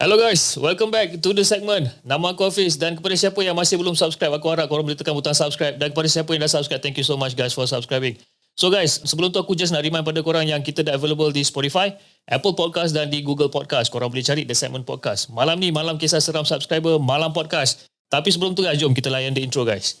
Hello guys, welcome back to the segment. Nama aku Hafiz dan kepada siapa yang masih belum subscribe, aku harap korang boleh tekan butang subscribe dan kepada siapa yang dah subscribe, thank you so much guys for subscribing. So guys, sebelum tu aku just nak remind pada korang yang kita dah available di Spotify, Apple Podcast dan di Google Podcast. Korang boleh cari The Segment Podcast. Malam ni, malam kisah seram subscriber, malam podcast. Tapi sebelum tu guys, jom kita layan the intro guys.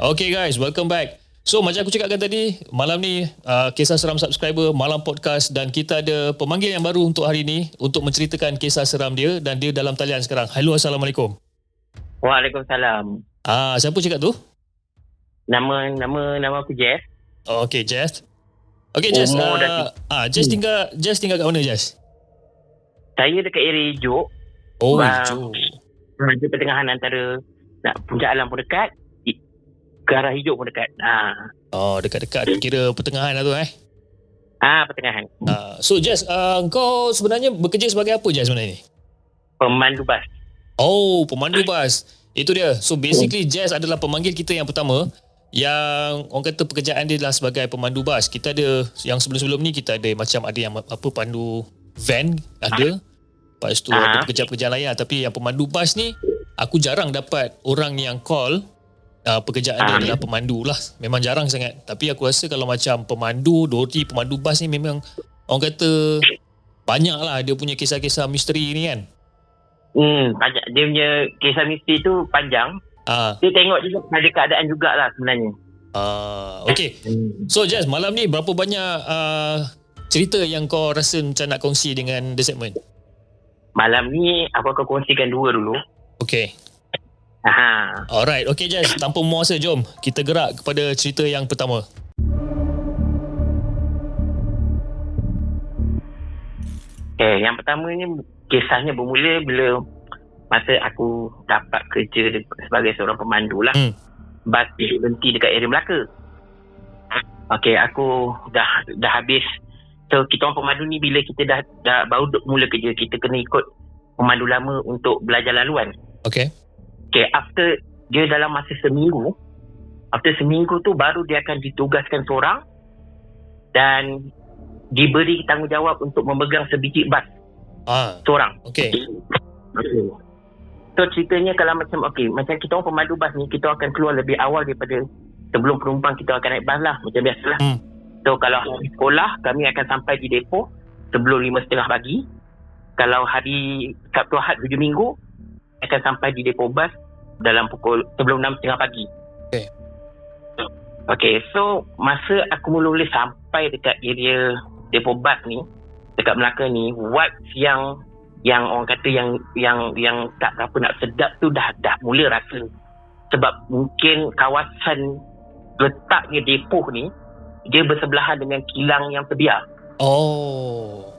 Okay guys, welcome back. So macam aku cakapkan tadi, malam ni uh, kisah seram subscriber, malam podcast dan kita ada pemanggil yang baru untuk hari ni untuk menceritakan kisah seram dia dan dia dalam talian sekarang. Hello, Assalamualaikum. Waalaikumsalam. Ah, siapa cakap tu? Nama nama nama aku Jeff. Oh, okay, Jess. Okay, Jess. Umur Uh, dah- ah, Jess tinggal Jess tinggal kat mana, Jess? Saya dekat area Ijuk. Oh, hijau. Di pertengahan antara nak puncak alam pun dekat. Ke arah Ijuk pun dekat. Ha. Oh, dekat-dekat kira pertengahan lah tu eh. Ah, pertengahan. Uh, so Jess, uh, kau sebenarnya bekerja sebagai apa Jess sebenarnya ni? Pemandu bas. Oh, pemandu bas. Itu dia. So basically Jazz adalah pemanggil kita yang pertama yang orang kata pekerjaan dia adalah sebagai pemandu bas. Kita ada yang sebelum-sebelum ni kita ada macam ada yang apa pandu van ada. Lepas tu ada Ah. pekerjaan-pekerjaan lain lah. Tapi yang pemandu bas ni aku jarang dapat orang yang call uh, pekerjaan dia Ah. adalah pemandu lah. Memang jarang sangat. Tapi aku rasa kalau macam pemandu, Dori, pemandu bas ni memang orang kata banyak lah dia punya kisah-kisah misteri ni kan. Hmm, panjang. Dia punya kisah misteri tu panjang. Ah, Dia tengok juga pada keadaan jugalah sebenarnya. ah, okay. Hmm. So Jazz, malam ni berapa banyak uh, cerita yang kau rasa macam nak kongsi dengan The Segment? Malam ni aku akan kongsikan dua dulu. Okay. Aha. Alright. Okay Jazz, tanpa memuasa jom kita gerak kepada cerita yang pertama. Okay, yang pertama ni kisahnya bermula bila masa aku dapat kerja sebagai seorang pemandu lah. Hmm. Bas berhenti dekat area Melaka. Okay, aku dah dah habis. So, kita orang pemandu ni bila kita dah, dah baru mula kerja, kita kena ikut pemandu lama untuk belajar laluan. Okay. Okay, after dia dalam masa seminggu, after seminggu tu baru dia akan ditugaskan seorang dan diberi tanggungjawab untuk memegang sebiji bas Ah, seorang. okay. Okay. So ceritanya kalau macam okay, macam kita orang pemandu bas ni kita akan keluar lebih awal daripada sebelum penumpang kita akan naik bas lah macam biasalah. Hmm. So kalau hari sekolah kami akan sampai di depo sebelum lima setengah pagi. Kalau hari Sabtu Ahad tujuh minggu akan sampai di depo bas dalam pukul sebelum enam setengah pagi. Okay. Okay, so masa aku mula-mula sampai dekat area depo bas ni, dekat Melaka ni, vibes yang yang orang kata yang yang yang tak apa nak sedap tu dah dah mula rasa. Sebab mungkin kawasan letaknya depo ni dia bersebelahan dengan kilang yang terbiar. Oh.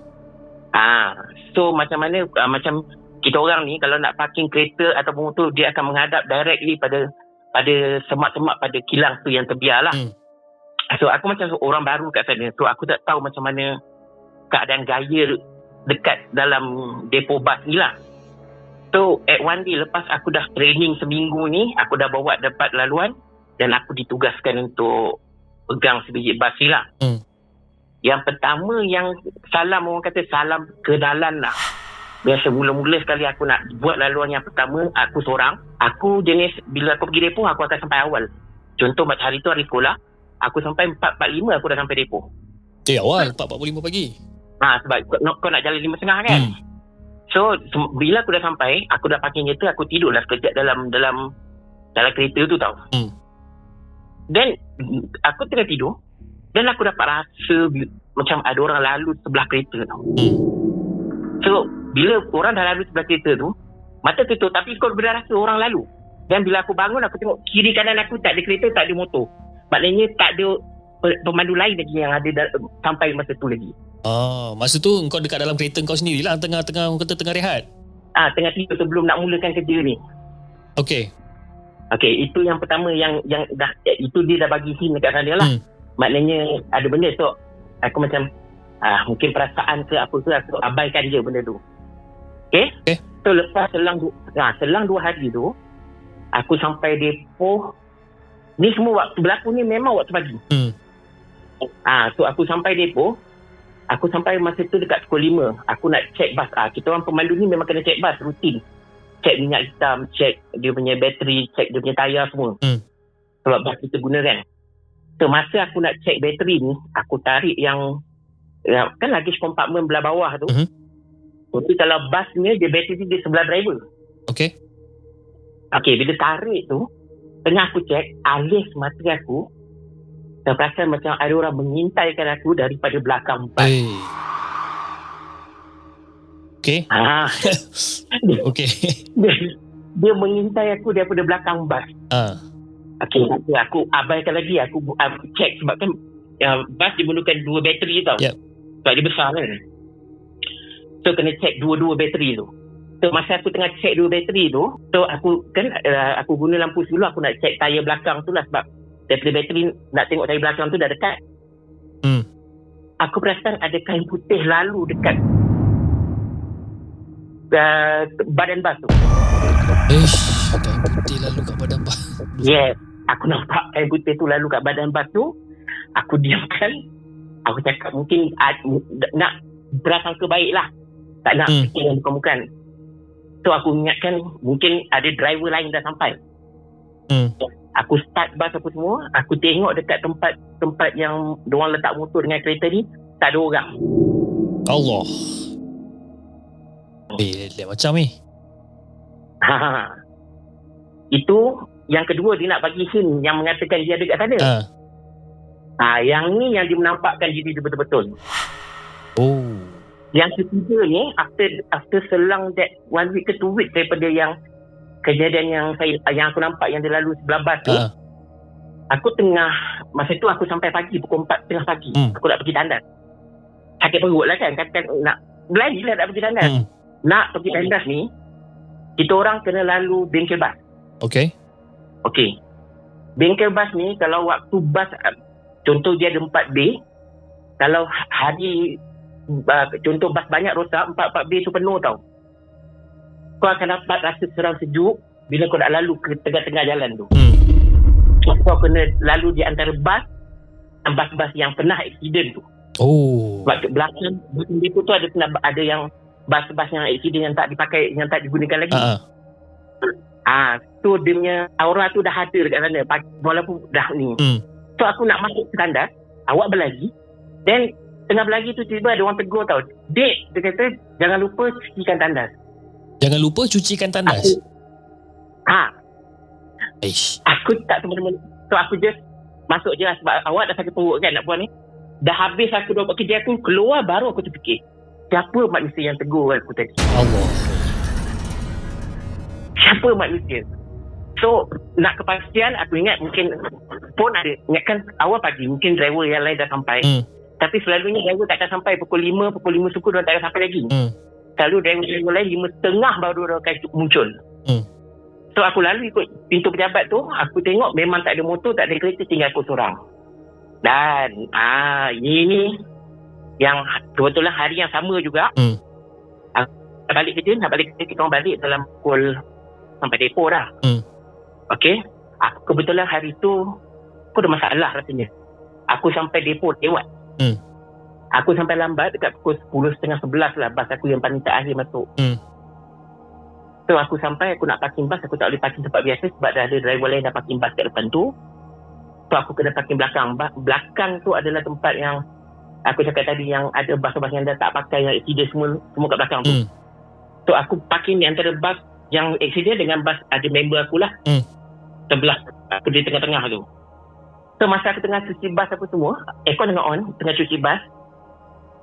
Ah, so macam mana uh, macam kita orang ni kalau nak parking kereta ataupun motor dia akan menghadap directly pada pada semak-semak pada kilang tu yang terbiar lah. Hmm. So aku macam orang baru kat sana. So aku tak tahu macam mana keadaan gaya dekat dalam depo bas ni lah. So at one day lepas aku dah training seminggu ni, aku dah bawa dapat laluan dan aku ditugaskan untuk pegang sebiji bas ni lah. Hmm. Yang pertama yang salam orang kata salam kenalan lah. Biasa mula-mula sekali aku nak buat laluan yang pertama, aku seorang. Aku jenis, bila aku pergi depo, aku akan sampai awal. Contoh macam hari tu hari sekolah, aku sampai 4.45 aku dah sampai depo. Eh awal 4.45 pagi. Ha, sebab kau, nak- kau nak jalan lima setengah kan? Hmm. So, bila aku dah sampai, aku dah parking kereta, aku tidur lah sekejap dalam dalam dalam kereta tu tau. Hmm. Then, aku tengah tidur, dan aku dapat rasa macam ada orang lalu sebelah kereta tau. Hmm. So, bila orang dah lalu sebelah kereta tu, mata tutup tapi kau boleh rasa orang lalu. Dan bila aku bangun, aku tengok kiri kanan aku tak ada kereta, tak ada motor. Maknanya tak ada pe- pemandu lain lagi yang ada da- sampai masa tu lagi. Ah, masa tu kau dekat dalam kereta kau sendirilah tengah-tengah orang kata tengah rehat. Ah, tengah tidur sebelum nak mulakan kerja ni. Okey. Okey, itu yang pertama yang yang dah itu dia dah bagi hint dekat sana lah. Hmm. Maknanya ada benda so aku macam ah mungkin perasaan ke apa ke aku abaikan je benda tu. Okey? Okey. So lepas selang ah, selang dua hari tu aku sampai depo ni semua waktu berlaku ni memang waktu pagi. Hmm. Ah, so aku sampai depo Aku sampai masa tu dekat pukul 5 Aku nak check bas ah, Kita orang pemandu ni memang kena check bas Rutin Check minyak hitam Check dia punya bateri Check dia punya tayar semua Hmm. Sebab bas kita guna kan So masa aku nak check bateri ni Aku tarik yang ya, Kan luggage compartment belah bawah tu Mhm. Tapi kalau basnya Dia bateri dia sebelah driver Okey. Okay bila tarik tu Tengah aku check Alis mata aku Dan perasan macam ada orang mengintaikan aku Daripada belakang bas Eh. Okey. Ah, Okey. dia, dia mengintai aku daripada belakang bas. Ah. Okey, okay, aku abaikan lagi. Aku, aku check sebab kan uh, bas dia memerlukan dua bateri tau. Yep. Sebab dia besar kan. So kena check dua-dua bateri tu. So masa aku tengah check dua bateri tu, so aku kan uh, aku guna lampu dulu aku nak check tayar belakang tu lah sebab daripada bateri nak tengok tayar belakang tu dah dekat. Hmm. Aku perasan ada kain putih lalu dekat uh, badan bas tu. Ish, kain putih lalu kat badan bas. Yes. Aku nampak kain putih tu lalu kat badan bas tu. Aku diamkan. Aku cakap mungkin ad, nak berasangka baik lah. Tak nak Hmm. fikir yang bukan-bukan. So aku ingatkan mungkin ada driver lain dah sampai. Hmm. Aku start bas apa semua. Aku tengok dekat tempat tempat yang diorang letak motor dengan kereta ni. Tak ada orang. Allah. Eh, macam ni. Ha. Itu yang kedua dia nak bagi hint yang mengatakan dia ada kat sana. Ah. Ha, yang ni yang dia menampakkan diri dia betul-betul. Oh. Yang ketiga ni after after selang that one week ke two week daripada yang kejadian yang saya yang aku nampak yang dia lalu sebelah bas tu, Ah. aku tengah masa tu aku sampai pagi pukul 4 tengah pagi. Hmm. Aku nak pergi tandas. Sakit perut lah kan katakan nak berlari lah nak pergi tandas. Hmm. Nak pergi tandas ni kita orang kena lalu bengkel bas. Okey. Okey. Bengkel bas ni kalau waktu bas uh, contoh dia ada 4 bay kalau hari uh, contoh bas banyak rosak 4-4 bay tu penuh tau. Kau akan dapat rasa seram sejuk bila kau nak lalu ke tengah-tengah jalan tu. Hmm. Kau kena lalu di antara bas dan bas-bas yang pernah aksiden tu. Oh. Sebab kat belakang depo tu ada pernah ada yang bas-bas yang aksiden yang tak dipakai yang tak digunakan lagi. Ah. ah. Ah, tu dia punya aura tu dah ada dekat sana. Walaupun dah ni. Hmm. So aku nak masuk ke tandas, awak berlari. Then tengah berlari tu tiba ada orang tegur tau. Dek, dia kata jangan lupa cucikan tandas. Jangan lupa cucikan Aku, tandas. ha, Ish. aku tak semena-mena. So aku just masuk je lah sebab awak dah sakit perut kan nak buat ni. Dah habis aku dah buat kerja aku, keluar baru aku terfikir. Siapa manusia yang tegur aku tadi? Allah. siapa manusia so nak kepastian aku ingat mungkin pun ada ingatkan awal pagi mungkin driver yang lain dah sampai Hmm. Tapi selalunya driver tak akan sampai pukul 5 pukul 5 suku dia tak akan sampai lagi Hmm. selalu driver-driver lain 5 setengah baru dia akan muncul Hmm. so aku lalu ikut pintu pejabat tu aku tengok memang tak ada motor tak ada kereta tinggal aku seorang dan ah ini yang kebetulan hari yang sama juga Hmm. aku nak balik kerja nak balik kerja kita orang balik dalam pukul sampai depo dah Hmm. Okey. Aku kebetulan hari tu aku ada masalah rasanya. Aku sampai depo lewat. Hmm. Aku sampai lambat dekat pukul 10 setengah 11 lah bas aku yang paling terakhir masuk. Hmm. So aku sampai aku nak parking bas aku tak boleh parking tempat biasa sebab dah ada driver lain dah parking bas kat depan tu. So aku kena parking belakang. Belakang tu adalah tempat yang aku cakap tadi yang ada bas-bas yang dah tak pakai yang accident semua semua kat belakang tu. Hmm. So aku parking di antara bas yang accident dengan bas ada member aku lah. Hmm. Sebelah aku di tengah-tengah tu. So masa aku tengah cuci bas apa semua, aircon tengah on, tengah cuci bas,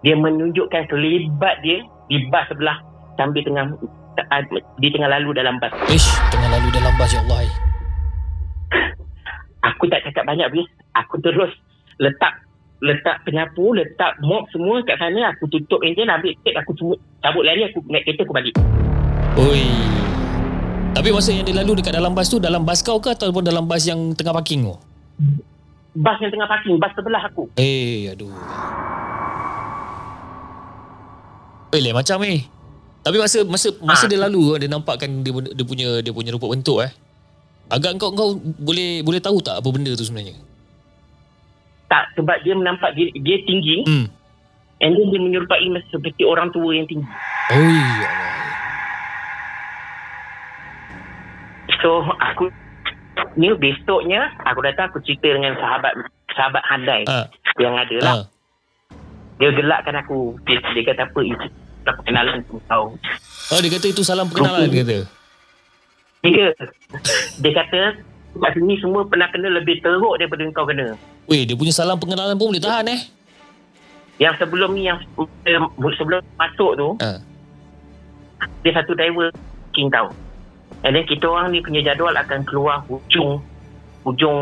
dia menunjukkan kelibat dia di bas sebelah sambil tengah di tengah lalu dalam bas. Ish, tengah lalu dalam bas ya Allah. Aku tak cakap banyak bis. Aku terus letak letak penyapu, letak mop semua kat sana. Aku tutup enjin, ambil tape, aku semua cabut lari, aku naik kereta, aku balik. Oi. Tapi masa yang dia lalu dekat dalam bas tu dalam bas kau ke ataupun dalam bas yang tengah parking tu? Bas yang tengah parking, bas sebelah aku. Eh, aduh. Eh, lain macam eh. Tapi masa masa masa Ah. dia lalu dia nampakkan dia, dia punya dia punya rupa bentuk eh. Agak kau kau boleh boleh tahu tak apa benda tu sebenarnya? Tak, sebab dia menampak dia, dia tinggi Hmm. and then dia menyerupai macam seperti orang tua yang tinggi. Oi, ya Allah. So, aku ni besoknya aku datang aku cerita dengan sahabat sahabat handai Ah, yang ada lah. ah. Dia gelakkan aku. Dia, dia kata apa, itu tak perkenalan tu tahu. Oh, dia kata itu salam perkenalan dia kata. Dia, dia kata kat sini semua pernah kena lebih teruk daripada kau kena. Weh, dia punya salam pengenalan pun boleh tahan eh. Yang sebelum ni yang eh, sebelum masuk tu Ah. dia satu driver king tau. And then kita orang ni punya jadual akan keluar hujung hujung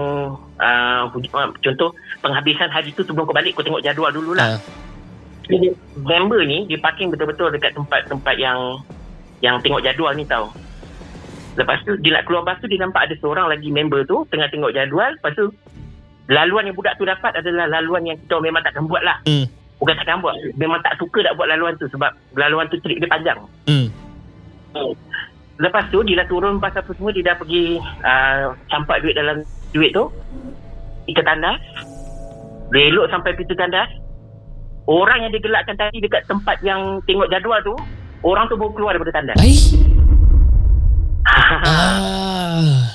uh, hujung, uh, contoh penghabisan hari tu sebelum kau balik kau tengok jadual dululah. Ah. Jadi member ni dia parking betul-betul dekat tempat-tempat yang yang tengok jadual ni tau. Lepas tu dia nak keluar bas tu dia nampak ada seorang lagi member tu tengah tengok jadual. Lepas tu laluan yang budak tu dapat adalah laluan yang kita memang takkan buat lah. Hmm. Bukan takkan buat. Memang tak suka nak buat laluan tu sebab laluan tu trip dia panjang. Hmm. Lepas tu dia dah turun bas apa semua dia dah pergi uh, campak duit dalam duit tu. Kita tandas. Dia elok sampai pintu tandas. Orang yang digelakkan tadi dekat tempat yang tengok jadual tu, orang tu baru keluar daripada tandas. Ai. Ah.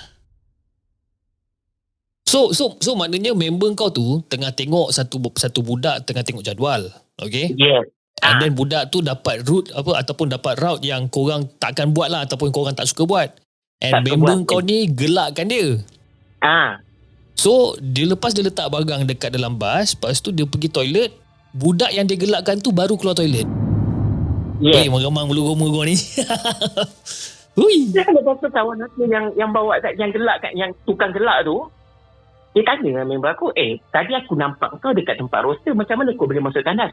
So so so maknanya member kau tu tengah tengok satu satu budak tengah tengok jadual. Okay? yes. And Ah. then budak tu dapat route apa ataupun dapat route yang korang takkan buat lah ataupun korang tak suka buat. And Tak member buat. kau ni gelakkan dia. Ah. So dia lepas dia letak barang dekat dalam bas, lepas tu dia pergi toilet, budak yang dia gelakkan tu baru keluar toilet. Yes. Weh, mengemang bulu roma kau ni. Hui. Dia ada satu kawan aku yang yang bawa kat yang gelak kat yang tukang gelak tu. Dia tanya dengan member aku, eh tadi aku nampak kau dekat tempat roster macam mana kau boleh masuk tandas?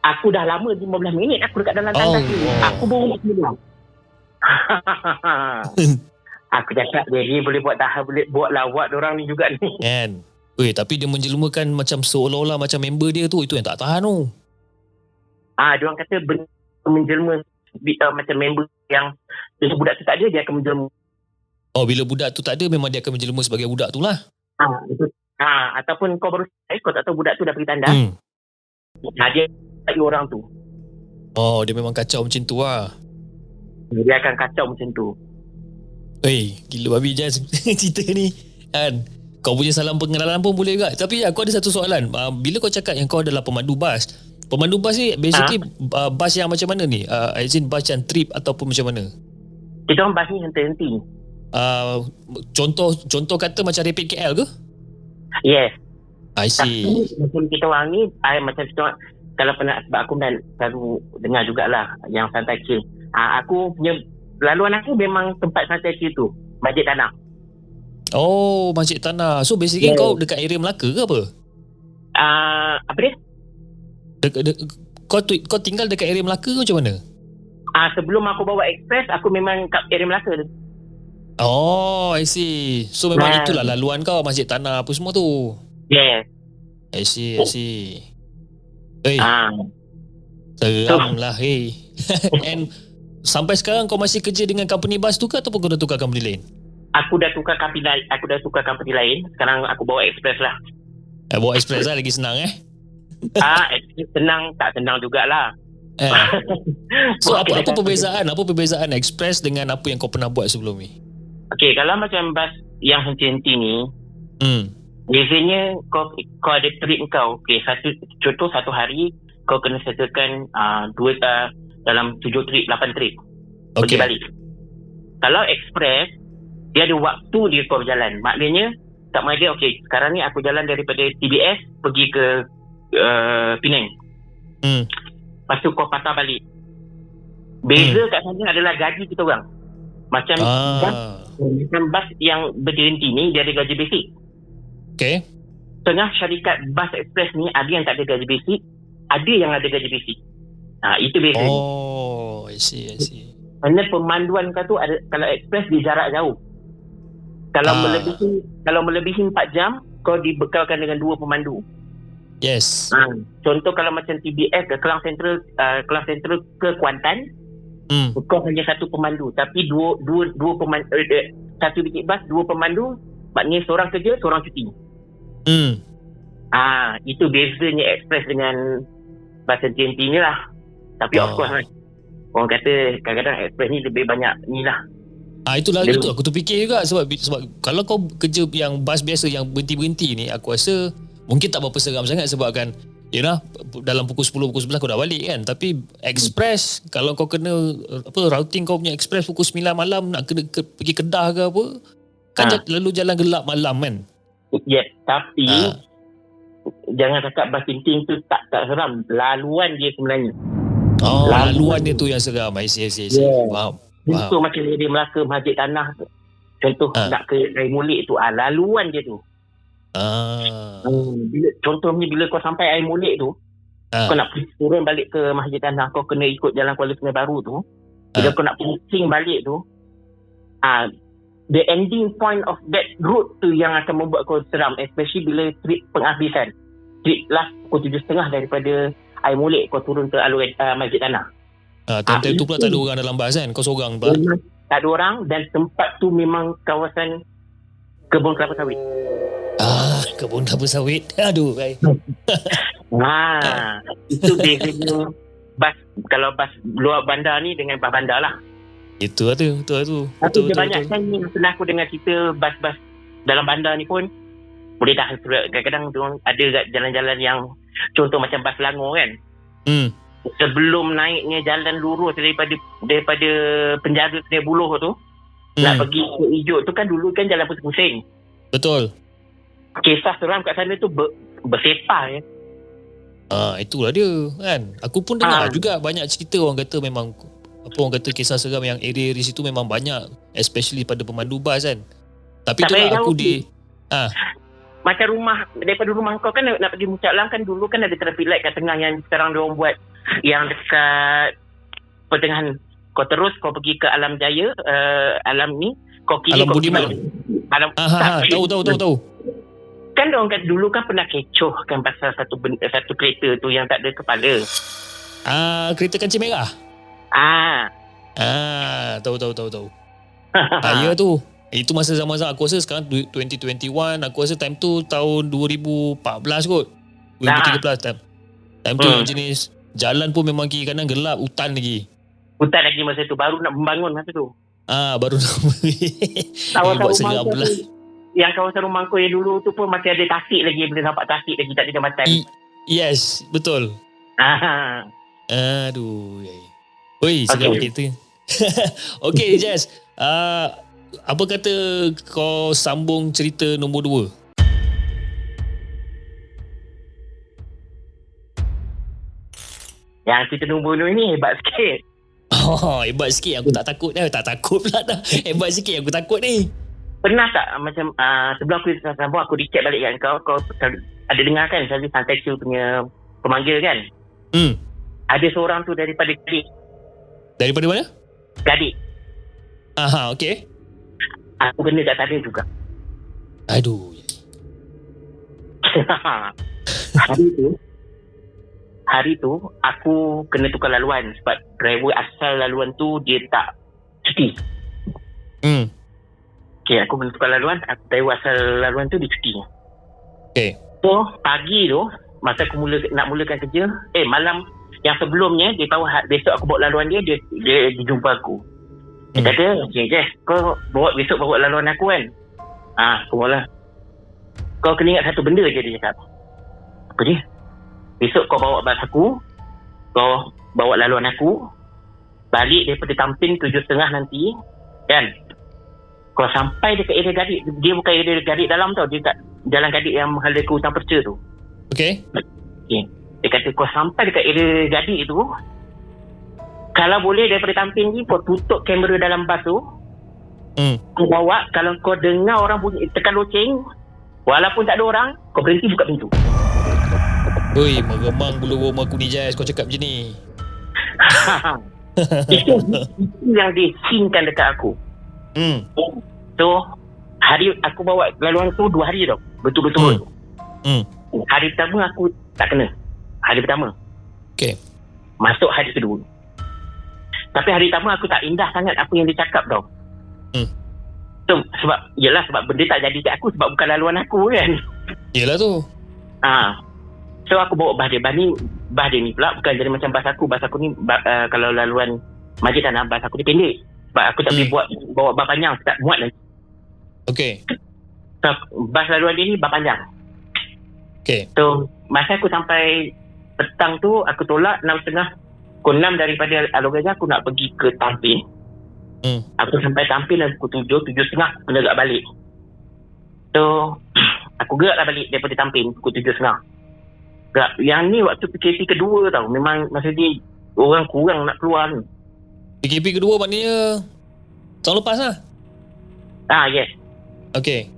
Aku dah lama 15 minit aku dekat dalam tandas Oh, ni. Aku baru nak keluar. aku cakap dia, dia boleh buat tahap boleh buat lawak orang ni juga ni. Kan? Weh, tapi dia menjelmakan macam seolah-olah macam member dia tu, itu yang tak tahan tu. Ah, dia orang kata ben- menjelma uh, macam member yang bila budak tu tak ada dia akan menjelma. Oh, bila budak tu tak ada, memang dia akan menjelma sebagai budak tu lah. Ah, itu. Ah, ataupun kau baru eh, kau tak tahu budak tu dah pergi tandas. Hmm. Ah, dia cari orang tu. Oh, dia memang kacau macam tu lah. Dia akan kacau macam tu. Weh, gila babi Jazz cerita ni. Kan? Kau punya salam pengenalan pun boleh juga. Tapi aku ada satu soalan. Uh, bila kau cakap yang kau adalah pemandu bas, pemandu bas ni basically uh, bas yang macam mana ni? Uh, as in bas yang trip ataupun macam mana? Kita orang bas ni henti-henti. Uh, contoh contoh kata macam Rapid KL ke? Yes. I see. Tapi macam kita orang ni, I, macam kita orang, kalau pernah, sebab aku dan selalu dengar jugalah yang santai chill. Ah, aku punya, laluan aku memang tempat santai chill tu. Masjid Tanah. Oh, Masjid Tanah. So basically Yeah. kau dekat area Melaka ke apa? Ah, apa dia? Dek, dek, kau tu, kau tinggal dekat area Melaka ke macam mana? Ah, sebelum aku bawa express, aku memang kat area Melaka. Oh, I see. So memang Nah. itulah laluan kau Masjid Tanah apa semua tu. Yes. I see, I see. Eh, Ah, seram lah hey. And sampai sekarang kau masih kerja dengan company bus tu ke ataupun kau dah tukar company lain? aku dah tukar company lain. Aku dah tukar company lain. Sekarang aku bawa express lah. Eh, bawa express lah lagi senang eh. ah, express senang. Tak senang jugalah. eh. So apa apa perbezaan? Apa perbezaan express dengan apa yang kau pernah buat sebelum ni? Okey, kalau macam bas yang henti-henti ni, Hmm. Biasanya kau kau ada trip kau. Okay, satu contoh satu hari kau kena settlekan uh, dua uh, dalam tujuh trip, lapan trip. Pergi Okay. balik. Kalau express, dia ada waktu dia kau berjalan. Maknanya, tak dia, okay, sekarang ni aku jalan daripada TBS pergi ke uh, Penang. Hmm. Lepas tu kau patah balik. Beza kat sana adalah gaji kita orang. Macam bas, Ah. macam bas yang berhenti ni, dia ada gaji basic. Okay. Tengah syarikat bas express ni, ada yang tak ada gaji basic, ada yang ada gaji basic. Ha, itu beza. Oh, I see, I see. Kerana pemanduan kau tu ada kalau express di jarak jauh. Kalau Ah. melebihi kalau melebihi 4 jam kau dibekalkan dengan dua pemandu. Yes. Ha. Contoh kalau macam TBS ke Kelang Central uh, Kelang Central ke Kuantan Hmm. kau hanya satu pemandu tapi dua dua dua pemandu eh, eh, satu bilik bas dua pemandu maknanya seorang kerja seorang cuti. Hmm. Ah itu bezanya express dengan bas TNT ni lah. Tapi Ah. of course lah. Orang kata kadang-kadang express ni lebih banyak ni lah. Ah itulah Dia- itu aku terfikir juga sebab sebab kalau kau kerja yang bas biasa yang berhenti-berhenti ni aku rasa mungkin tak berapa seram sangat sebab kan you know dalam pukul 10 pukul 11 kau dah balik kan tapi express kalau kau kena apa routing kau punya express pukul 9 malam nak kena ke, pergi Kedah ke apa kan Ah. ja- lalu jalan gelap malam kan Ya, tapi Ah. jangan cakap bas tinting tu tak tak seram. Laluan dia sebenarnya. oh Lalu- laluan dia tu yang seram I see I see, I see. Yeah. faham Contoh macam dari Melaka Masjid Tanah tu. Contoh Ah. nak ke Rai Mulik tu. Ah, laluan dia tu. ah Hmm. Bila, contohnya bila kau sampai Air Mulik tu, Ah. kau nak turun balik ke Masjid Tanah, kau kena ikut jalan Kuala Sungai Baru tu. Bila Ah. kau nak pusing balik tu, ah, the ending point of that route tu yang akan membuat kau seram, especially bila trip penghabisan. Trip last pukul tujuh setengah daripada Air Mulik kau turun ke Alur uh, Masjid Tanah. ah time-time Ah, tu pula tak ada orang dalam bas kan kau seorang pula tak ada orang dan tempat tu memang kawasan kebun kelapa sawit. ah kebun kelapa sawit aduh ai. Ha, itu bezanya bas kalau bas luar bandar ni dengan bas bandar lah. Itu lah tu betul lah tu Tapi betul dia betul, banyak betul. kan ni pernah aku dengar cerita bas-bas dalam bandar ni pun boleh dah kadang-kadang ada jalan-jalan yang contoh macam bas Selangor kan. hmm Sebelum naiknya jalan lurus daripada daripada penjara Sungai Buloh tu Hmm. nak pergi ke Ijuk tu kan dulu kan jalan pusing-pusing. Betul. Kisah seram kat sana tu ber, bersepah ya. Ah itulah dia kan. Aku pun dengar Ah. juga banyak cerita orang kata memang apa orang kata kisah seram yang area di situ memang banyak especially pada pemandu bas kan. Tapi Tak itulah payah aku di macam rumah daripada rumah kau kan nak, pergi Mucak Lam kan dulu kan ada traffic light kat tengah yang sekarang dia orang buat yang dekat pertengahan kau terus kau pergi ke Alam Jaya uh, Alam ni kau kiri Alam kau Budiman. Alam ah, ha, ha, tak, tahu tahu tahu tahu. kan dia orang kat dulu kan pernah kecoh kan pasal satu ben, satu kereta tu yang tak ada kepala Ah kereta kancing merah. Ah Ah tahu tahu tahu tahu. Ah ya tu. Itu masa zaman-zaman aku rasa sekarang du- 2021 aku rasa time tu tahun 2014 kot. 2013 time. Time tu Hmm. yang jenis jalan pun memang kiri kanan gelap hutan lagi. hutan lagi masa tu baru nak membangun masa tu Ah baru nak kawasan buat rumah seram kau pula. tu yang kawasan rumah kau yang dulu tu pun masih ada tasik lagi boleh nampak tasik lagi tak ada jambatan I- Yes, betul. ah Aduh. yai. Oi, seram Okay. kereta. okay, Jess. Uh, apa kata kau sambung cerita nombor dua? yang cerita nombor ni hebat sikit Oh, hebat sikit. Aku tak takut dah. Tak takut pula dah. Hebat sikit aku takut ni. Pernah tak macam uh, sebelum aku sambung aku recap balik kan kau kau ada dengar kan saya santai punya pemanggil kan Hmm. ada seorang tu daripada Gadik Daripada mana? Gadik Aha, okay. aku kena kat sana juga Aduh. hari tu hari tu aku kena tukar laluan sebab driver asal laluan tu dia tak cuti Hmm. Okay, aku kena tukar laluan aku driver asal laluan tu dia cuti Okay. So pagi tu masa aku mula nak mulakan kerja, eh malam yang sebelumnya dia tahu ha- besok aku bawa laluan dia dia dia, dia jumpa aku. Dia Hmm. kata, "Okey, Jess, kau bawa besok bawa laluan aku kan?" Ah, aku bawa lah. kau kena ingat satu benda je dia cakap. Apa dia? Besok kau bawa bas aku, kau bawa laluan aku, balik daripada Tampin tujuh setengah nanti, kan? Kau sampai dekat area gadik, dia bukan area gadik dalam tau, dia kat jalan gadik yang menghala ke hutan perca tu. Okay. Okay. Dia kata kau sampai dekat area gadik tu, kalau boleh daripada Tampin ni, kau tutup kamera dalam bas tu, Hmm. kau bawa, kalau kau dengar orang bunyi tekan loceng, walaupun tak ada orang, kau berhenti buka pintu. Ui, meremang bulu roma aku ni Jais kau cakap macam ni. itu, itu yang dia sinkan dekat aku. Hmm. So, hari aku bawa laluan tu dua hari tau. Betul-betul. Hmm. Hari pertama aku tak kena. Hari pertama. Okay. Masuk hari kedua. Tapi hari pertama aku tak indah sangat apa yang dia cakap tau. Hmm. So, sebab, yelah sebab benda tak jadi kat aku sebab bukan laluan aku kan. Yelah tu. Ah. So aku bawa bas dia. Bas ni, bas dia ni pula bukan jadi macam bas aku. Bas aku ni ba, uh, kalau laluan Majid Tanah, bas aku ni pendek. Sebab aku tak boleh Hmm. buat bawa bas panjang. Tak muat lagi. Okay. So, bas laluan dia ni bas panjang. Okay. So masa aku sampai petang tu aku tolak 6.30 pukul 6 daripada Alor Gajah aku nak pergi ke Tampin. Hmm. Aku sampai Tampin dah pukul 7, 7.30 kena gerak balik. So aku geraklah balik daripada Tampin pukul 7.30. Gerak. Yang ni waktu PKP kedua tau. Memang masa ni orang kurang nak keluar ni. PKP kedua maknanya tahun lepas lah. Ah yes. Okay.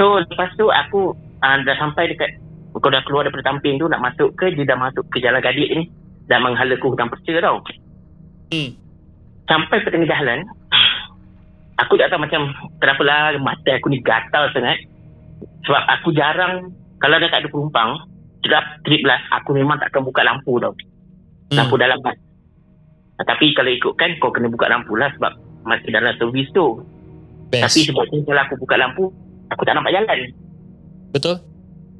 So lepas tu aku uh, dah sampai dekat kau dah keluar daripada Tampin tu nak masuk ke dia dah masuk ke Jalan Gadik ni dah menghala ke hutan perca tau. Hmm. sampai ke tengah jalan aku tak tahu macam kenapa lah mata aku ni gatal sangat sebab aku jarang kalau dah tak ada penumpang trip, trip last aku memang takkan buka lampu tau Hmm. lampu dalam bas Ah, tapi kalau ikutkan kau kena buka lampu lah sebab masih dalam servis tu Best. tapi sebab tu kalau aku buka lampu aku tak nampak jalan Betul?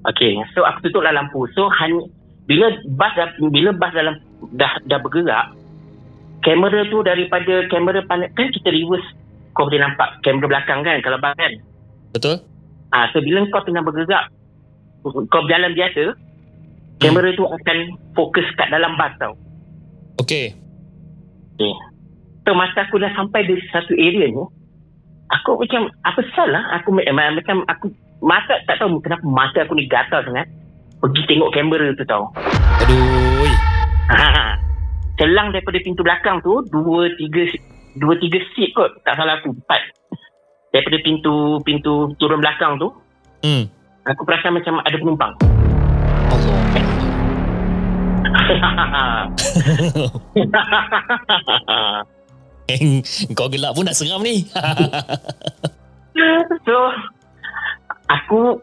Okay, so aku tutup lah lampu. So hanya bila bas dah, bila bas dalam dah dah bergerak, kamera tu daripada kamera pandang kan kita reverse kau boleh nampak kamera belakang kan kalau bas kan. Betul? Ah, so bila kau tengah bergerak kau berjalan biasa, kamera tu akan fokus kat dalam bas tau. Okay. Okay. So masa aku dah sampai di satu area ni, aku macam apa salah? Aku eh, macam aku mata tak tahu kenapa mata aku ni gatal sangat. Pergi tengok kamera tu tau. Aduh. Ha. Selang daripada pintu belakang tu dua tiga dua tiga seat kot tak salah aku empat daripada pintu pintu turun belakang tu Hmm. aku perasan macam ada penumpang Allah. Kau gelak pun nak seram ni. so aku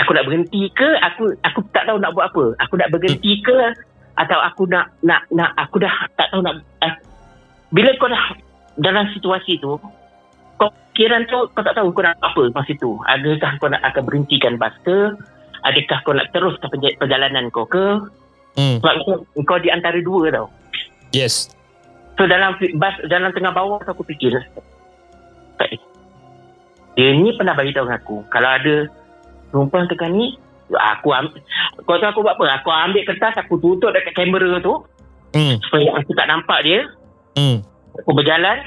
aku nak berhenti ke? Aku aku tak tahu nak buat apa. Aku nak berhenti ke? Atau aku nak nak nak aku dah tak tahu nak uh, bila kau dah dalam situasi tu kau kiran tu kau tak tahu kau nak apa masa tu. Adakah kau nak akan berhentikan bas ke adakah kau nak teruskan perja- perjalanan kau ke? Hmm. sebab kau, kau di antara dua tau. Yes. So dalam bas dalam tengah bawah aku fikir "Tak, dia ni pernah bagi tahu aku kalau ada perempuan tekan ni aku ambil kau tahu aku buat apa aku ambil kertas aku tutup dekat kamera tu Hmm. supaya aku tak nampak dia Hmm. aku berjalan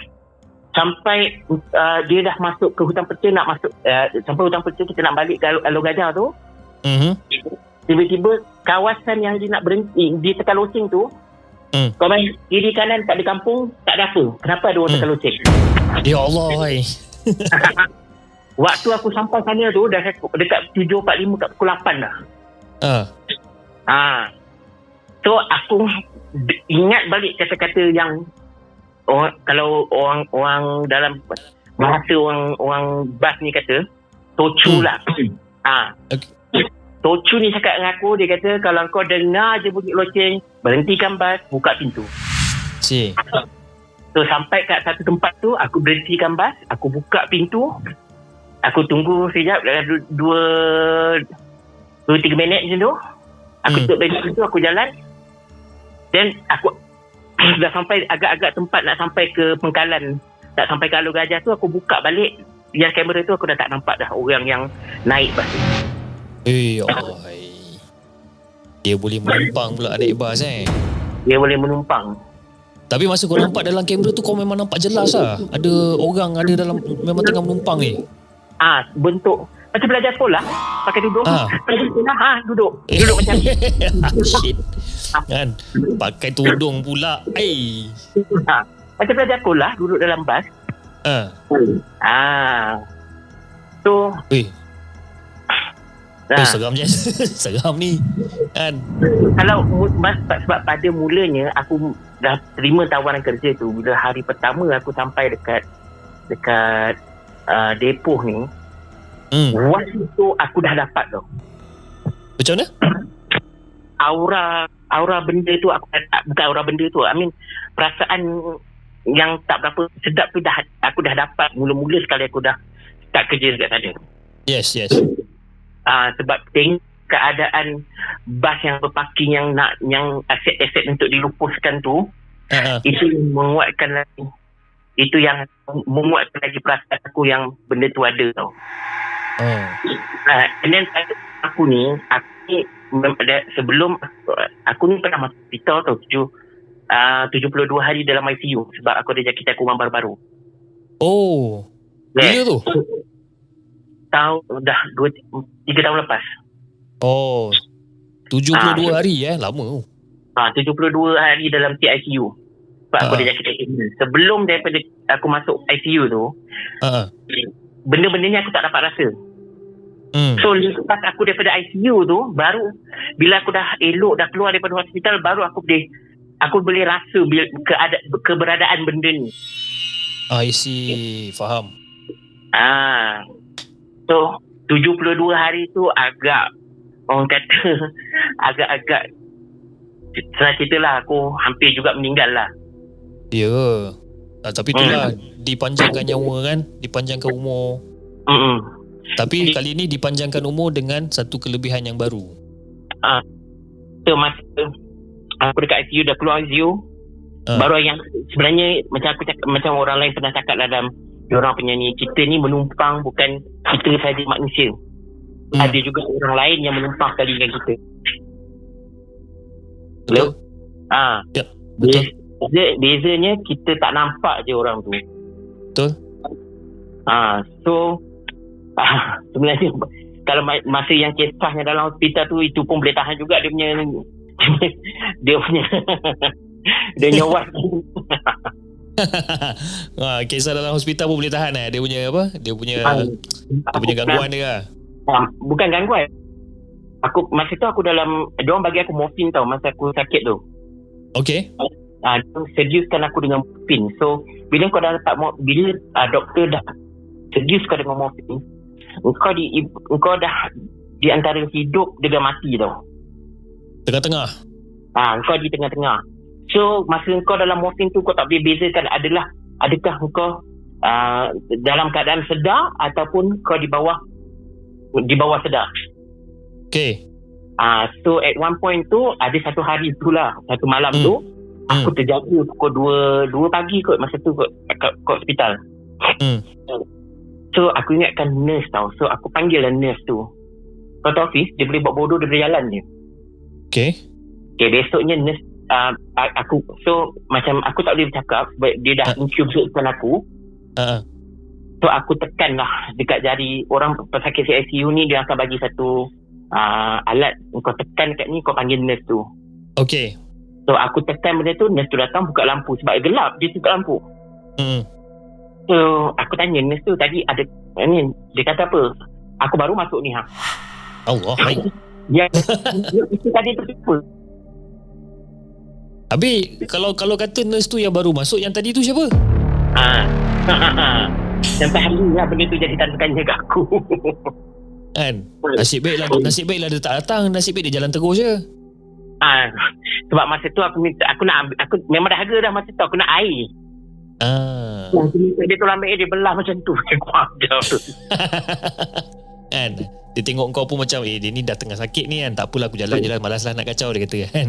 sampai uh, dia dah masuk ke hutan perca nak masuk uh, sampai hutan perca kita nak balik ke Alor Gajah tu Hmm. tiba-tiba kawasan yang dia nak berhenti dia tekan loceng tu Hmm. kau main kiri kanan tak ada kampung tak ada apa kenapa ada orang Hmm. tekan loceng Ya Allah. Waktu aku sampai sana tu dah dekat 7.45 kat pukul 8 dah. Ah. Ha. So aku ingat balik kata-kata yang orang, kalau orang orang dalam bahasa orang orang bas ni kata tocu Hmm. lah. Ha. Okay. Tocu ni cakap dengan aku dia kata kalau kau dengar je bunyi loceng berhentikan bas buka pintu. Cik. So sampai kat satu tempat tu aku berhentikan bas, aku buka pintu. Aku tunggu sekejap dalam du- dua dua tiga minit macam tu. Aku Hmm. tutup pintu tu aku jalan. Then aku dah sampai agak-agak tempat nak sampai ke pengkalan tak sampai ke Alur Gajah tu aku buka balik yang kamera tu aku dah tak nampak dah orang yang naik bas tu. Eh, oi. Dia boleh menumpang pula naik bas eh. Dia boleh menumpang. Tapi masa kau nampak dalam kamera tu kau memang nampak jelas lah. Ada orang ada dalam memang tengah menumpang ni. Ah, bentuk macam belajar sekolah pakai duduk. Ah. Belajar sekolah ha, duduk. Duduk macam ni. Shit. Kan? Pakai tudung pula. Eh. Ha. Macam belajar sekolah duduk dalam bas. Ah. Ah. So, Eh, nah, eh seram je. seram ni. Kan? kalau sebab pada mulanya aku dah terima tawaran kerja tu bila hari pertama aku sampai dekat dekat uh, depoh ni Hmm. waktu tu aku dah dapat tau Macam mana? aura aura benda tu aku bukan aura benda tu I mean perasaan yang tak berapa sedap tu dah aku dah dapat mula-mula sekali aku dah start kerja dekat sana Yes, yes. uh, sebab tengok keadaan bas yang berparking yang nak yang aset-aset untuk dilupuskan tu ah. itu menguatkan lagi itu yang menguatkan lagi perasaan aku yang benda tu ada tau Oh. uh, and then aku ni aku ni sebelum aku ni pernah masuk hospital tau tujuh uh, 72 hari dalam ICU sebab aku ada jangkitan kuman baru-baru Oh. Bila tu? tahun dah 2 3 tahun lepas Oh. 72 Ah. hari eh. Lama tu. Ah, 72 hari dalam TICU. Sebab aku Ah. ada jangkitan kuman. Sebelum daripada aku masuk ICU tu, Ah, ah. benda-benda ni aku tak dapat rasa. Hmm. So lepas aku daripada ICU tu baru bila aku dah elok dah keluar daripada hospital baru aku boleh aku boleh rasa keada, keberadaan benda ni. I see. Faham. Ah. So 72 hari tu agak orang kata agak-agak senang cerita lah aku hampir juga meninggal lah. Ya. Ah, tapi itulah dipanjangkan nyawa kan, dipanjangkan umur. Mm-mm. Tapi Jadi- kali ni dipanjangkan umur dengan satu kelebihan yang baru. So masa aku dekat ICU dah keluar ICU Ah. baru yang sebenarnya macam aku cakap, macam orang lain pernah cakap dalam orang penyanyi kita ni menumpang bukan kita saja manusia. Hmm. Ada juga orang lain yang menumpang sekali dengan kita. Betul? Ah. Ya, betul. Beza, bezanya kita tak nampak je orang tu. Betul. Ah, so ah, sebenarnya kalau ma- masa yang kisahnya dalam hospital tu itu pun boleh tahan juga dia punya dia punya dia wife ha, kisah dalam hospital pun boleh tahan eh. Dia punya apa? Dia punya Ah, dia punya gangguan dia lah. Ah, bukan gangguan. Aku masa tu aku dalam dia orang bagi aku morfin tau masa aku sakit tu. Okay. Ah, dia sediuskan aku dengan morfin. So bila kau dah dapat bila ah, doktor dah sedius kau dengan morfin, kau di kau dah di antara hidup dengan mati tau. Tengah-tengah. Ah, kau di tengah-tengah. So masa kau dalam morfin tu kau tak boleh bezakan adalah adakah kau uh, dalam keadaan sedar ataupun kau di bawah di bawah sedar. Okay. Ah, so at one point tu ada satu hari tu lah, satu malam Hmm. tu aku terjaga pukul 2 2 pagi kot masa tu kot kat, kat hospital. Hmm. So aku ingatkan nurse tau. So aku panggil lah nurse tu. Kau tahu Fiz, dia boleh buat bodoh dia boleh jalan je. Okay. Okay, besoknya nurse uh, aku so macam aku tak boleh bercakap sebab dia dah Ah. incubatekan aku. Ha. So aku tekan lah dekat jari orang pesakit ICU ni dia akan bagi satu uh, alat kau tekan dekat ni kau panggil nurse tu. Okay. So aku tekan benda tu nurse tu datang buka lampu sebab gelap dia tutup lampu. Hmm. So aku tanya nurse tu tadi ada ni dia kata apa? Aku baru masuk ni ha. Allah. Hai. Dia itu tadi siapa? Habis kalau kalau kata nurse tu yang baru masuk yang tadi tu siapa? Ah. Sampai hari ni lah benda tu jadi tanda tanya kat aku. Kan? Nasib baiklah nasib baiklah dia tak datang, nasib baik dia jalan terus je. Ah. Sebab masa tu aku minta aku nak ambil, aku memang dah harga dah masa tu aku nak air. Ah. Aku minta dia tolong ambil air dia belah macam tu. Aku tu. kan? Dia tengok kau pun macam eh dia ni dah tengah sakit ni kan. Tak apalah aku jalan je lah malaslah nak kacau dia kata kan.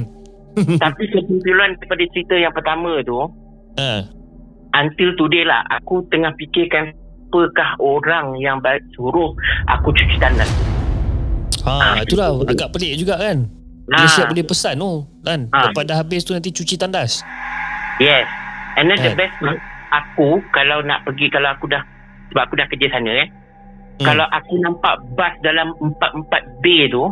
Tapi kesimpulan daripada cerita yang pertama tu, Ha. until today lah, aku tengah fikirkan siapakah orang yang ba- suruh aku cuci tandas. Ha, Ah, itulah itu. agak pelik juga kan. Dia Ah. siap boleh pesan tu kan. Ah. Lepas dah habis tu nanti cuci tandas. Yes. And then the Kan? best part, aku kalau nak pergi kalau aku dah sebab aku dah kerja sana eh. Hmm. Kalau aku nampak bas dalam 44 B tu,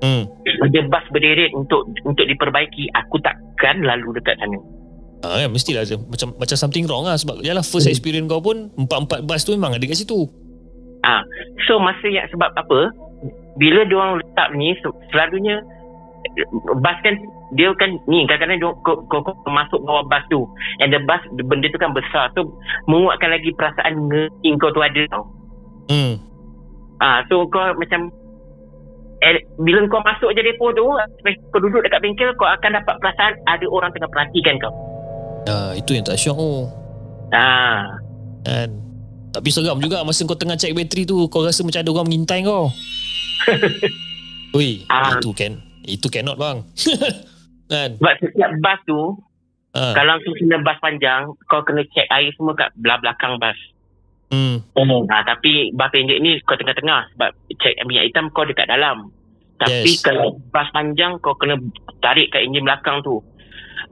Hmm. ada bas berderet untuk untuk diperbaiki, aku takkan lalu dekat sana. Ha, kan, mestilah macam macam something wrong lah sebab yalah first Hmm. experience kau pun empat-empat bas tu memang ada kat situ. Ah, so masa yang sebab apa? Bila dia orang letak ni se- selalunya bas kan dia kan ni kadang-kadang dia kau, kau, kau masuk bawah bas tu and the bus benda tu kan besar so menguatkan lagi perasaan ngeri kau tu ada tau. Hmm. Ah, so kau macam eh, bila kau masuk je depo tu kau duduk dekat bengkel kau akan dapat perasaan ada orang tengah perhatikan kau. Ha, itu yang tak syok tu. Ah, Kan. Tapi seram juga masa kau tengah check bateri tu kau rasa macam ada orang mengintai kau. Ui, Ah. itu kan. Itu cannot bang. kan. sebab setiap bas tu Ha. kalau kau kena bas panjang kau kena check air semua kat belah belakang bas. Hmm. Hmm. Ha, tapi bas pendek ni kau tengah-tengah sebab cek minyak hitam kau dekat dalam. Tapi Yes. kalau bas panjang kau kena tarik kat enjin belakang tu.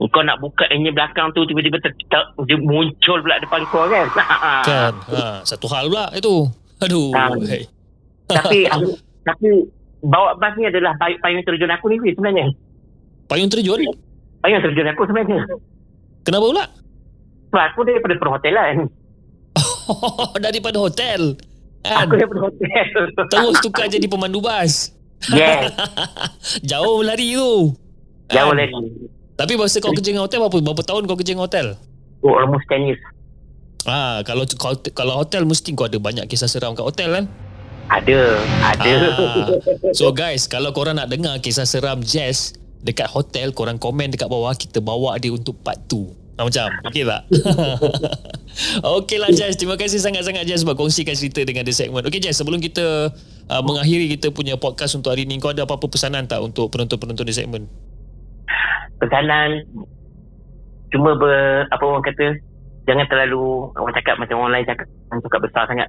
Kau nak buka enjin belakang tu tiba-tiba ter, ter, dia muncul pula depan kau kan. Kan. Ha, satu hal pula itu. Aduh. Ah. Hey. tapi tapi bawa bas ni adalah pay- payung terjun aku ni sebenarnya. Payung terjun? Payung terjun aku sebenarnya. Kenapa pula? Sebab aku daripada perhotelan. Daripada hotel. Kan. Aku daripada hotel. Terus tukar jadi pemandu bas. yes. Jauh lari tu. Jauh Kan. lagi. Tapi masa kau kerja dengan hotel berapa berapa tahun kau kerja dengan hotel? Oh, almost 10 years. Ah, kalau kalau, kalau hotel mesti kau ada banyak kisah seram kat hotel kan? Ada. Ada. Ah. So guys, kalau korang nak dengar kisah seram Jazz dekat hotel, korang komen dekat bawah kita bawa dia untuk part 2. Ah, macam, okey tak? okey lah Jazz, terima kasih sangat-sangat Jazz sebab kongsikan cerita dengan The Segment. Okey Jazz, sebelum kita uh, mengakhiri kita punya podcast untuk hari ni, kau ada apa-apa pesanan tak untuk penonton-penonton The Segment? pesanan cuma ber, apa orang kata jangan terlalu orang cakap macam orang lain cakap cakap besar sangat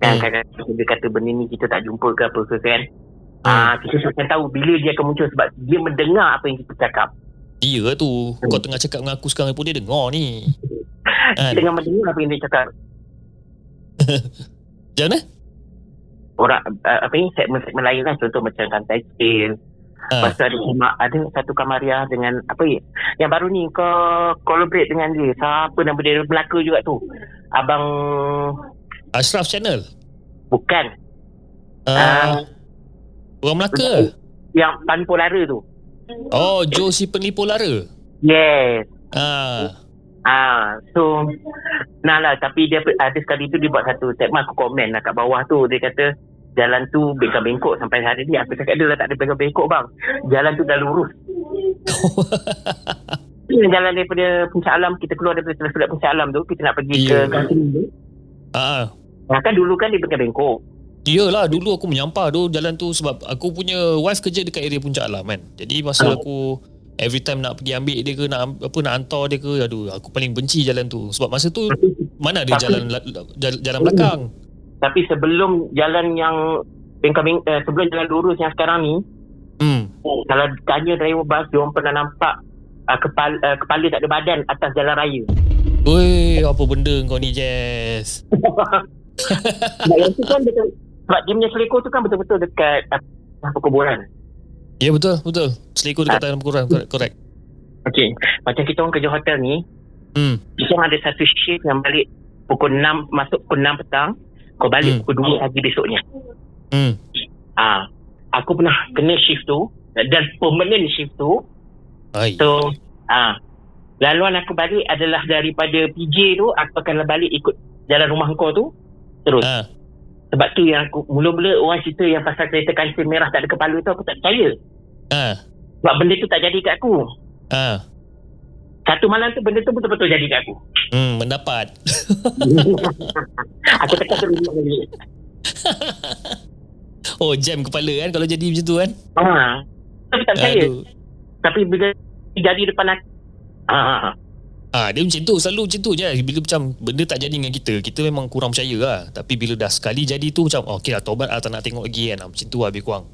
kan Hmm. kadang-kadang dia kata benda ni kita tak jumpa ke apa ke kan Hmm. Ah, kita tak akan tahu bila dia akan muncul sebab dia mendengar apa yang kita cakap. Dia tu, kau tengah cakap dengan aku sekarang pun dia dengar ni. Kan? Dia dengan mendengar apa yang dia cakap. Macam mana? Orang uh, apa ni segmen-segmen lain kan contoh macam Kantai Tale. Ah. Lepas tu ada, kama- ada satu Kamaria dengan apa ya? Yang baru ni kau collaborate dengan dia. Siapa nama dia Melaka juga tu. Abang Ashraf Channel. bukan Uh, Ah. orang Melaka. yang Panpo Lara tu. Oh, Joe si penlipu lara. Yes. Ah. Ah, so nah lah tapi dia ada sekali tu dia buat satu segmen aku komen lah kat bawah tu dia kata jalan tu bengkok-bengkok sampai hari ni aku cakap dia lah tak ada bengkok-bengkok bang jalan tu dah lurus jalan daripada Puncak Alam kita keluar daripada Telefon Puncak Alam tu kita nak pergi Ya. ke Gantung tu ah. Nah, kan dulu kan dia bengkok-bengkok Yelah dulu aku menyampah tu jalan tu sebab aku punya wife kerja dekat area Puncak Alam kan. Jadi masa Oh. aku every time nak pergi ambil dia ke nak apa nak hantar dia ke aduh aku paling benci jalan tu sebab masa tu mana ada Tapi- jalan la- jalan, jalan belakang. tapi sebelum jalan yang bengkok-bengkok eh, sebelum jalan lurus yang sekarang ni Hmm. kalau tanya driver bas dia orang pernah nampak uh, kepala, uh, kepala tak ada badan atas jalan raya Weh, apa benda kau ni Jess? Sebab yang tu kan betul sebab dia punya selekor tu kan betul-betul dekat apa perkuburan. Ya betul, betul. Selekor dekat tangan kurang, correct. correct. Okey, macam kita orang kerja hotel ni, Hmm. kita ada satu shift yang balik pukul 6 masuk pukul 6 petang, kau Hmm. balik pukul 2 pagi besoknya. Hmm. Ah, aku pernah kena shift tu dan permanent shift tu. Ai. So, ah, laluan aku balik adalah daripada PJ tu aku akan balik ikut jalan rumah kau tu terus. Ah. Sebab tu yang aku mula-mula orang cerita yang pasal kereta kancil merah tak ada kepala tu aku tak percaya. Ah. Sebab benda tu tak jadi kat aku. Ah. Satu malam tu benda tu betul-betul jadi kat aku. Hmm, mendapat. aku tekan terus balik. Oh, jam kepala kan kalau jadi macam tu kan? Ha. Aku tak percaya. Aduh. Tapi bila jadi depan aku. Ha. Ah, dia macam tu, selalu macam tu je. Bila macam benda tak jadi dengan kita, kita memang kurang percaya lah. Tapi bila dah sekali jadi tu macam, oh, okay lah, tobat lah, tak nak tengok lagi kan. Ah, Macam tu lah lebih kurang.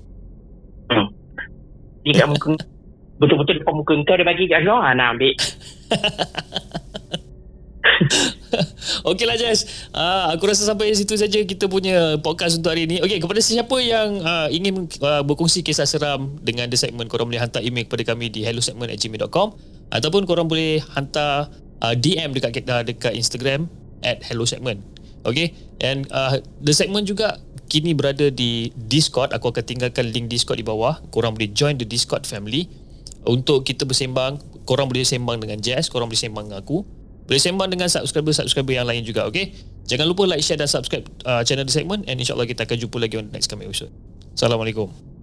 Dia kat muka Betul-betul depan muka kau dia bagi kat kau ha, Nak ambil Okey lah Jess uh, Aku rasa sampai situ saja Kita punya podcast untuk hari ini Okey kepada sesiapa yang uh, Ingin uh, berkongsi kisah seram Dengan The Segment Korang boleh hantar email kepada kami Di hellosegment@gmail.com Ataupun korang boleh hantar uh, DM dekat kita Dekat Instagram At hellosegment Okay? And uh, The Segment juga Kini berada di Discord. Aku akan tinggalkan link Discord di bawah. Korang boleh join the Discord family. Untuk kita bersembang Korang boleh sembang dengan Jess Korang boleh sembang dengan aku. Boleh sembang dengan subscriber-subscriber yang lain juga, okay? Jangan lupa like, share dan subscribe uh, channel The Segment. And insyaAllah kita akan jumpa lagi on next coming episode. Assalamualaikum.